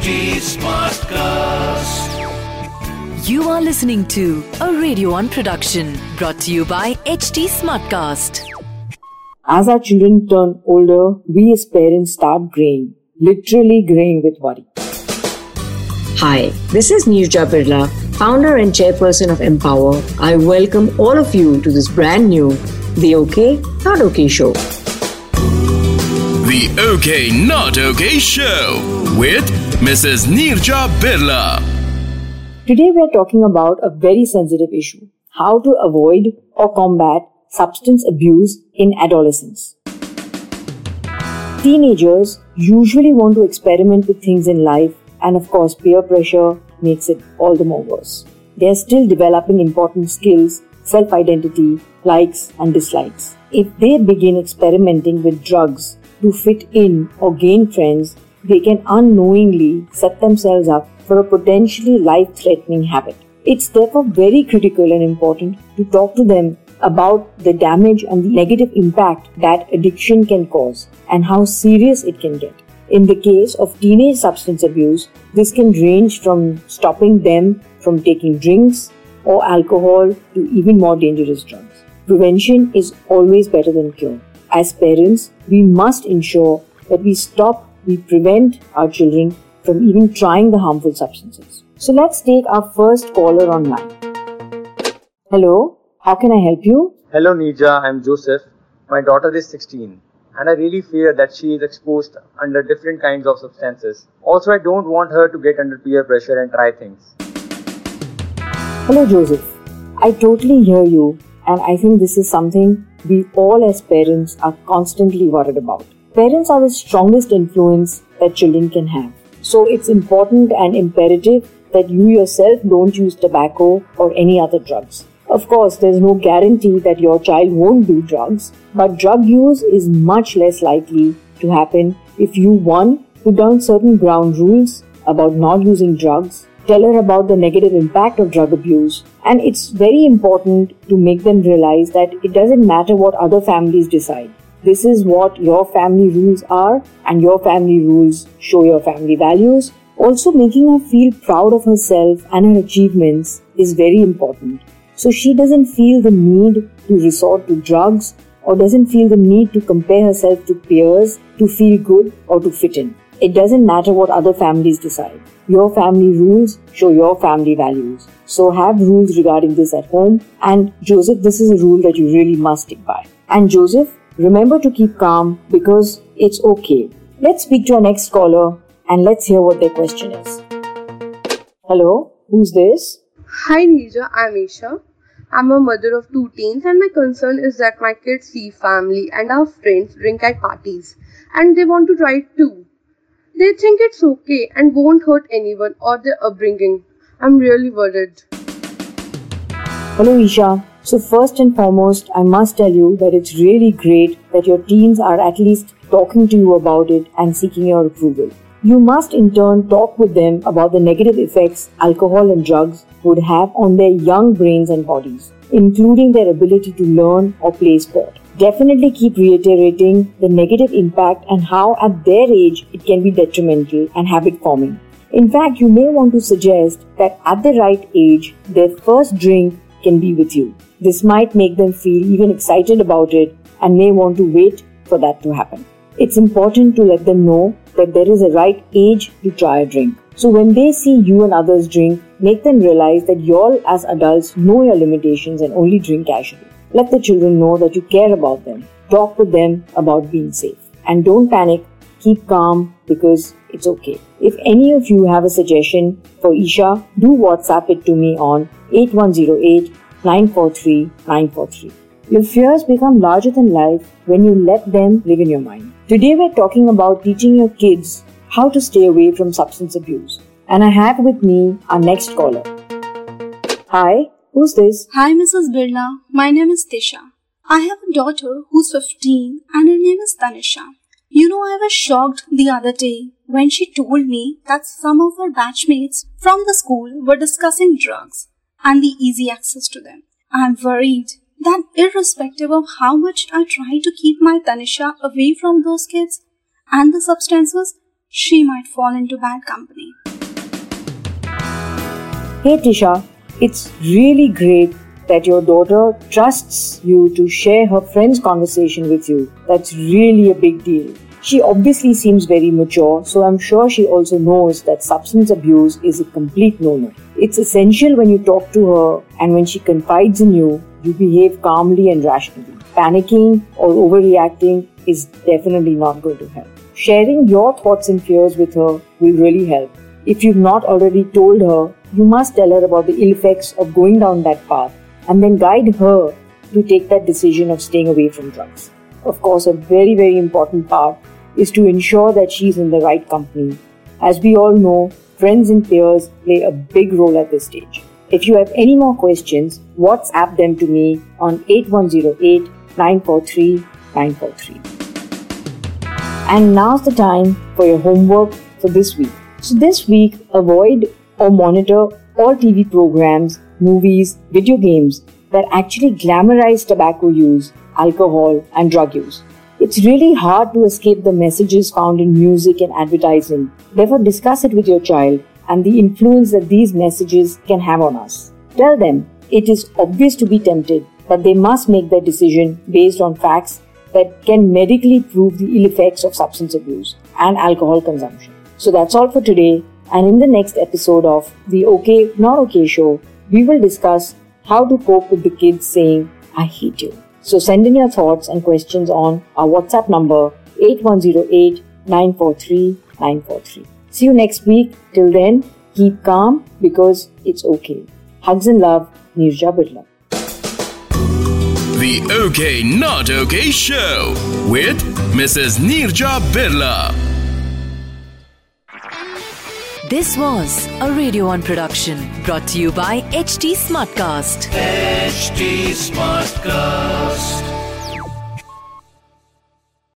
HT Smartcast. You are listening to a Radio 1 production brought to you by HT Smartcast. As our children turn older, we as parents start graying, literally graying with worry. Hi, this is Neerja Birla, founder and chairperson of Mpower. I welcome all of you to this brand new The OK, Not OK show. The OK Not OK Show with Mrs. Neerja Birla. Today we are talking about a very sensitive issue how to avoid or combat substance abuse in adolescence. Teenagers usually want to experiment with things in life, and of course, peer pressure makes it all the more worse. They are still developing important skills, self identity, likes, and dislikes. If they begin experimenting with drugs to fit in or gain friends, they can unknowingly set themselves up for a potentially life threatening habit. It's therefore very critical and important to talk to them about the damage and the negative impact that addiction can cause and how serious it can get. In the case of teenage substance abuse, this can range from stopping them from taking drinks or alcohol to even more dangerous drugs. Prevention is always better than cure. As parents, we must ensure that we stop, we prevent our children from even trying the harmful substances. So let's take our first caller online. Hello, how can I help you? Hello Nija, I'm Joseph. My daughter is 16 and I really fear that she is exposed under different kinds of substances. Also, I don't want her to get under peer pressure and try things. Hello, Joseph. I totally hear you, and I think this is something we all as parents are constantly worried about. Parents are the strongest influence that children can have. So it's important and imperative that you yourself don't use tobacco or any other drugs. Of course, there's no guarantee that your child won't do drugs, but drug use is much less likely to happen if you, one, put down certain ground rules about not using drugs, tell her about the negative impact of drug abuse, and it's very important to make them realize that it doesn't matter what other families decide. This is what your family rules are, and your family rules show your family values. Also, making her feel proud of herself and her achievements is very important. So she doesn't feel the need to resort to drugs or doesn't feel the need to compare herself to peers to feel good or to fit in. It doesn't matter what other families decide. Your family rules show your family values. So have rules regarding this at home. And Joseph, this is a rule that you really must stick by. And Joseph, remember to keep calm because it's okay. Let's speak to our next caller and let's hear what their question is. Hello, who's this? Hi Nija, I'm Isha. I'm a mother of two teens, and my concern is that my kids see family and our friends drink at parties, and they want to try it too. They think it's okay and won't hurt anyone or their upbringing. I'm really worried. Hello, Isha. So, first and foremost, I must tell you that it's really great that your teens are at least talking to you about it and seeking your approval. You must in turn talk with them about the negative effects alcohol and drugs would have on their young brains and bodies, including their ability to learn or play sport. Definitely keep reiterating the negative impact and how at their age it can be detrimental and habit forming. In fact, you may want to suggest that at the right age, their first drink can be with you. This might make them feel even excited about it and may want to wait for that to happen. It's important to let them know that there is a right age to try a drink. So when they see you and others drink, make them realize that you all as adults know your limitations and only drink casually. Let the children know that you care about them. Talk with them about being safe. And don't panic, keep calm because it's okay. If any of you have a suggestion for Isha, do WhatsApp it to me on 8108 943 943. Your fears become larger than life when you let them live in your mind. Today we're talking about teaching your kids how to stay away from substance abuse. And I have with me our next caller. Hi, who's this? Hi, Mrs. Birla. My name is Tisha. I have a daughter who's 15 and her name is Tanisha. You know, I was shocked the other day when she told me that some of her batchmates from the school were discussing drugs and the easy access to them. I'm worried that irrespective of how much I try to keep my Tanisha away from those kids and the substances, she might fall into bad company. Hey Tisha, it's really great that your daughter trusts you to share her friend's conversation with you. That's really a big deal. She obviously seems very mature, so I'm sure she also knows that substance abuse is a complete no no. It's essential when you talk to her and when she confides in you, you behave calmly and rationally. Panicking or overreacting is definitely not going to help. Sharing your thoughts and fears with her will really help. If you've not already told her, you must tell her about the ill effects of going down that path and then guide her to take that decision of staying away from drugs. Of course, a very, very important part is to ensure that she's in the right company. As we all know, friends and peers play a big role at this stage. If you have any more questions, WhatsApp them to me on 8108 943 943. And now's the time for your homework for this week. So, this week, avoid or monitor all TV programs, movies, video games that actually glamorize tobacco use, alcohol, and drug use. It's really hard to escape the messages found in music and advertising. Therefore, discuss it with your child and the influence that these messages can have on us. Tell them it is obvious to be tempted, but they must make their decision based on facts that can medically prove the ill effects of substance abuse and alcohol consumption. So that's all for today. And in the next episode of the OK Not OK show, we will discuss how to cope with the kids saying, I hate you. So send in your thoughts and questions on our WhatsApp number 8108 943 943. See you next week. Till then, keep calm because it's okay. Hugs and love, Neerja Birla. The OK Not OK Show with Mrs. Neerja Birla. This was a Radio 1 production brought to you by HT Smartcast. HT Smartcast.